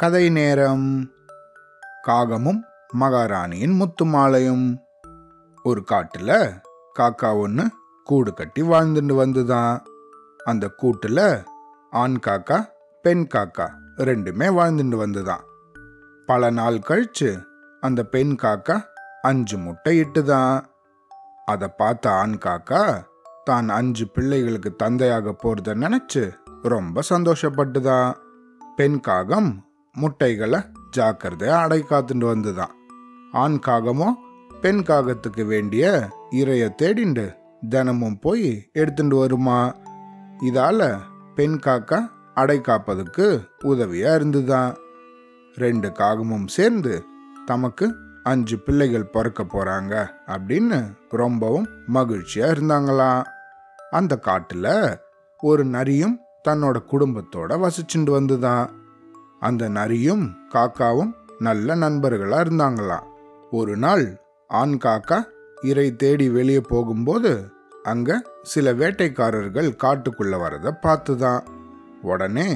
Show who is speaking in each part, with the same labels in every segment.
Speaker 1: கதை நேரம். காகமும் மகாராணியின் முத்துமாலையும் ஒரு காட்டுல காக்கா ஒன்று கூடு கட்டி வாழ்ந்துட்டு வந்துதான் அந்த கூட்டுல ஆண் காக்கா பெண் காக்கா ரெண்டுமே வாழ்ந்துட்டு வந்துதான் பல நாள் கழிச்சு அந்த பெண் காக்கா அஞ்சு முட்டை இட்டுதான் அதை பார்த்த ஆண் காக்கா தான் அஞ்சு பிள்ளைகளுக்கு தந்தையாக போறத நினைச்சு ரொம்ப சந்தோஷப்பட்டுதான் பெண் காகம் முட்டைகளை ஜாக்கிரதையாக அடை காத்துட்டு வந்துதான் ஆண் காகமோ பெண் காகத்துக்கு வேண்டிய இரையை தேடிண்டு தினமும் போய் எடுத்துட்டு வருமா? இதால பெண் காக்கா அடை காப்பதுக்கு உதவியா இருந்துதான் ரெண்டு காகமும் சேர்ந்து தமக்கு அஞ்சு பிள்ளைகள் பிறக்க போறாங்க அப்படின்னு ரொம்பவும் மகிழ்ச்சியா இருந்தாங்களாம் அந்த காட்டுல ஒரு நரியும் தன்னோட குடும்பத்தோட வசிச்சுட்டு வந்துதான் அந்த நரியும் காக்காவும் நல்ல நண்பர்களா இருந்தாங்களாம் ஒரு நாள் ஆண் காக்கா இறை தேடி வெளியே போகும்போது அங்க சில வேட்டைக்காரர்கள் காட்டுக்குள்ள வரத பார்த்துதான். உடனே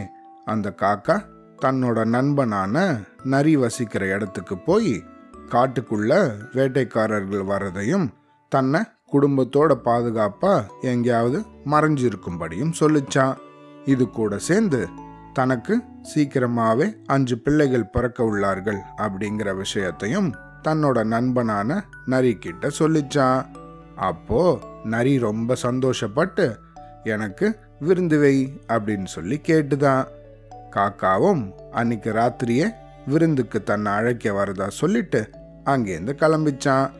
Speaker 1: அந்த காக்கா தன்னோட நண்பனான நரி வசிக்கிற இடத்துக்கு போய் காட்டுக்குள்ள வேட்டைக்காரர்கள் வரதையும் தன்னை குடும்பத்தோட பாதுகாப்பா எங்கேயாவது மறைஞ்சிருக்கும்படியும் சொல்லிச்சான். இது கூட சேர்ந்து தனக்கு சீக்கிரமாகவே அஞ்சு பிள்ளைகள் பிறக்க உள்ளார்கள் அப்படிங்கிற விஷயத்தையும் தன்னோட நண்பனான நரி கிட்ட சொல்லிச்சான் அப்போ நரி ரொம்ப சந்தோஷப்பட்டு எனக்கு விருந்து வை அப்படின்னு சொல்லி கேட்டுதான் காக்காவும் அன்னைக்கு ராத்திரியே விருந்துக்கு தன்னை அழைக்க வரதா சொல்லிட்டு அங்கேருந்து கிளம்பிச்சான்.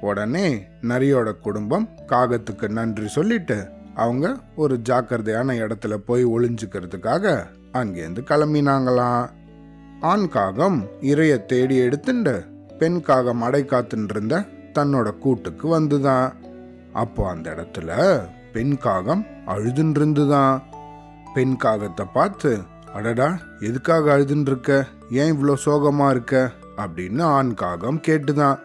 Speaker 1: உடனே நரியோட குடும்பம் காகத்துக்கு நன்றி சொல்லிட்டு அவங்க ஒரு ஜாக்கிரதையான இடத்துல போய் ஒளிஞ்சுக்கிறதுக்காக அங்கேருந்து கிளம்பினாங்களாம். ஆண் காகம் இறைய தேடி எடுத்துண்டு பெண் காகம் அடை காத்துருந்த இருந்த தன்னோட கூட்டுக்கு வந்துதான். அப்போ அந்த இடத்துல பெண் காகம் அழுதுன்றிருந்துதான். பெண் காகத்தை பார்த்து அடடா எதுக்காக அழுதுன்றிருக்க? ஏன் இவ்வளோ சோகமாக இருக்க? அப்படின்னு ஆண் காகம் கேட்டுதான்.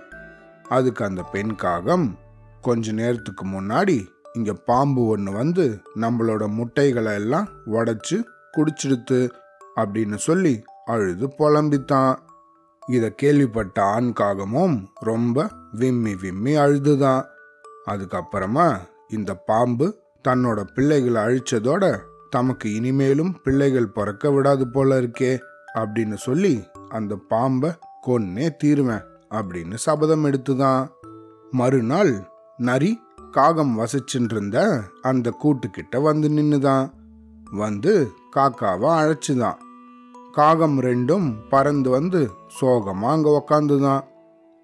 Speaker 1: அதுக்கு அந்த பெண் காகம் கொஞ்ச நேரத்துக்கு முன்னாடி இங்கே பாம்பு ஒன்று வந்து நம்மளோட முட்டைகளை எல்லாம் உடச்சி குடிச்சிடுத்து அப்படின்னு சொல்லி அழுது புலம்பித்தான். இதை கேள்விப்பட்ட ஆண் காகமும் ரொம்ப விம்மி விம்மி அழுதுதான். அதுக்கப்புறமா இந்த பாம்பு தன்னோட பிள்ளைகளை அழிச்சதோட தமக்கு இனிமேலும் பிள்ளைகள் பிறக்க விடாது போல இருக்கே அப்படின்னு சொல்லி அந்த பாம்பை கொன்னே தீருவேன் அப்படின்னு சபதம் எடுத்துதான். மறுநாள் நரி காகம் வசிச்சுருந்த அந்த கூட்டுக்கிட்ட வந்து நின்னுதான். வந்து காக்காவை அழைச்சுதான். காகம் ரெண்டும் பறந்து வந்து சோகமாக அங்கே உக்காந்துதான்.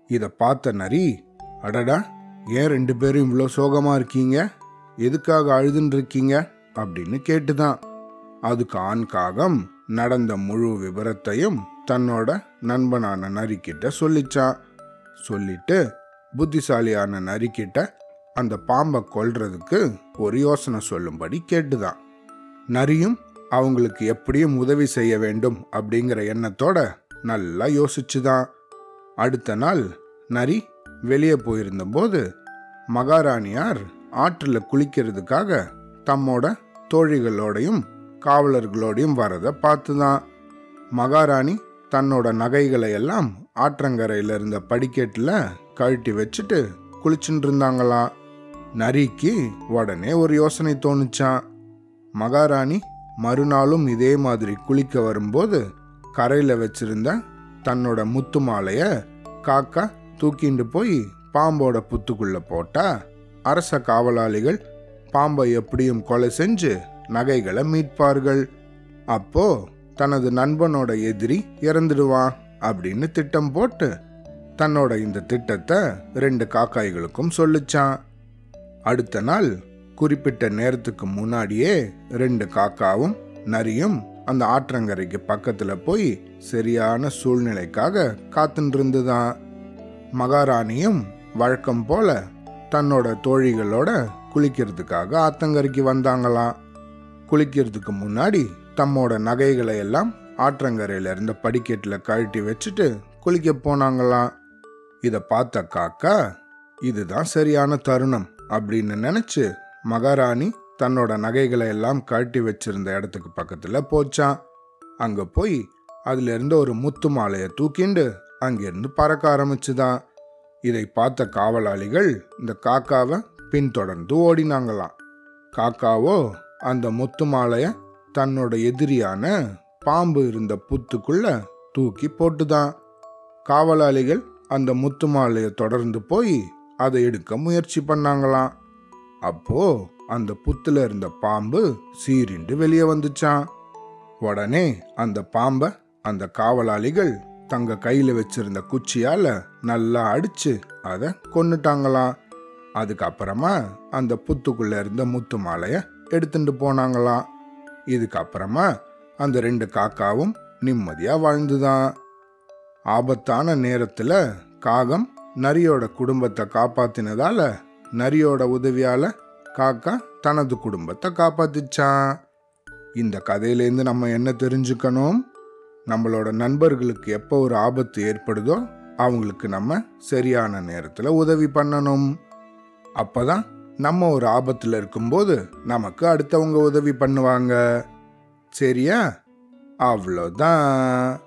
Speaker 1: இதை பார்த்த நரி அடடா ஏன் ரெண்டு பேரும் இவ்வளோ சோகமாக இருக்கீங்க? எதுக்காக அழுதுன்னு இருக்கீங்க அப்படின்னு கேட்டுதான். அதுக்கு ஆண் காகம் நடந்த முழு விவரத்தையும் தன்னோட நண்பனான நரிக்கிட்ட சொல்லிச்சான். சொல்லிட்டு புத்திசாலியான நரிக்கிட்ட அந்த பாம்பை கொல்றதுக்கு ஒரு யோசனை சொல்லும்படி கேட்டுதான். நரியும் அவங்களுக்கு எப்படியும் உதவி செய்ய வேண்டும் அப்படிங்கிற எண்ணத்தோட நல்லா யோசிச்சுதான். அடுத்த நாள் நரி வெளியே போயிருந்தபோது மகாராணியார் ஆற்றில் குளிக்கிறதுக்காக தம்மோட தோழிகளோடையும் காவலர்களோடையும் வரத பார்த்துதான். மகாராணி தன்னோட நகைகளை எல்லாம் ஆற்றங்கரையில இருந்த படிக்கட்டில் கழட்டி வச்சுட்டு குளிச்சுட்டு இருந்தாங்களாம். நரிக்கு உடனே ஒரு யோசனை தோணுச்சான் மகாராணி மறுநாளும் இதே மாதிரி குளிக்க வரும்போது கரையில் வச்சிருந்த தன்னோட முத்து மாலைய காக்கா தூக்கிண்டு போய் பாம்போட புத்துக்குள்ள போட்டா அரச காவலாளிகள் பாம்பை எப்படியும் கொலை செஞ்சு நகைகளை மீட்பார்கள். அப்போ தனது நண்பனோட எதிரி இறந்துடுவான் அப்படின்னு திட்டம் போட்டு தன்னோட இந்த திட்டத்தை ரெண்டு காக்காய்களுக்கும் சொல்லிச்சான் அடுத்த நாள் குறிப்பிட்ட நேரத்துக்கு முன்னாடியே ரெண்டு காக்காவும் நரியும் அந்த ஆற்றங்கரைக்கு பக்கத்துல போய் சரியான சூழ்நிலைக்காக காத்துட்டு இருந்துதான் மகாராணியும் வழக்கம் போல தன்னோட தோழிகளோட குளிக்கிறதுக்காக ஆத்தங்கரைக்கு வந்தாங்களாம். குளிக்கிறதுக்கு முன்னாடி தம்மோட நகைகளை எல்லாம் ஆற்றங்கரையில இருந்த படிக்கட்டுல கழட்டி வச்சுட்டு குளிக்க போனாங்களாம். இத பார்த்த காக்கா இதுதான் சரியான தருணம். அப்படின்னு நினச்சி மகாராணி தன்னோட நகைகளை எல்லாம் கழட்டி வச்சிருந்த இடத்துக்கு பக்கத்தில் போச்சான். அங்கே போய் அதிலிருந்து ஒரு முத்து மாலையை தூக்கிண்டு அங்கிருந்து பறக்க ஆரம்பிச்சுதான். இதை பார்த்த காவலாளிகள் இந்த காக்காவை பின்தொடர்ந்து ஓடினாங்களாம். காக்காவோ அந்த முத்து மாலையை தன்னோட எதிரியான பாம்பு இருந்த புத்துக்குள்ள தூக்கி போட்டுதான். காவலாளிகள் அந்த முத்து மாலையை தொடர்ந்து போய் அதை எடுக்க முயற்சி பண்ணாங்களாம். அப்போ அந்த புத்துல இருந்த பாம்பு சீரிண்டு வெளியே வந்துச்சான் உடனே அந்த பாம்பை அந்த காவலாளிகள் தங்க கையில வச்சிருந்த குச்சியால நல்லா அடிச்சு அதை கொன்னுட்டாங்களாம். அதுக்கப்புறமா அந்த புத்துக்குள்ள இருந்த முத்து மாலைய எடுத்துட்டு போனாங்களாம். இதுக்கப்புறமா அந்த ரெண்டு காக்காவும் நிம்மதியா வாழ்ந்துதான். ஆபத்தான நேரத்துல காகம் நரியோட குடும்பத்தை காப்பாத்தினதால நரியோட உதவியால காக்கா தனது குடும்பத்தை காப்பாத்திச்சான். இந்த கதையிலேருந்து நம்ம என்ன தெரிஞ்சுக்கணும்? நம்மளோட நண்பர்களுக்கு எப்போ ஒரு ஆபத்து ஏற்படுதோ அவங்களுக்கு நம்ம சரியான நேரத்தில் உதவி பண்ணணும். அப்பதான் நம்ம ஒரு ஆபத்தில் இருக்கும்போது நமக்கு அடுத்தவங்க உதவி பண்ணுவாங்க. சரியா? அவ்வளோதான்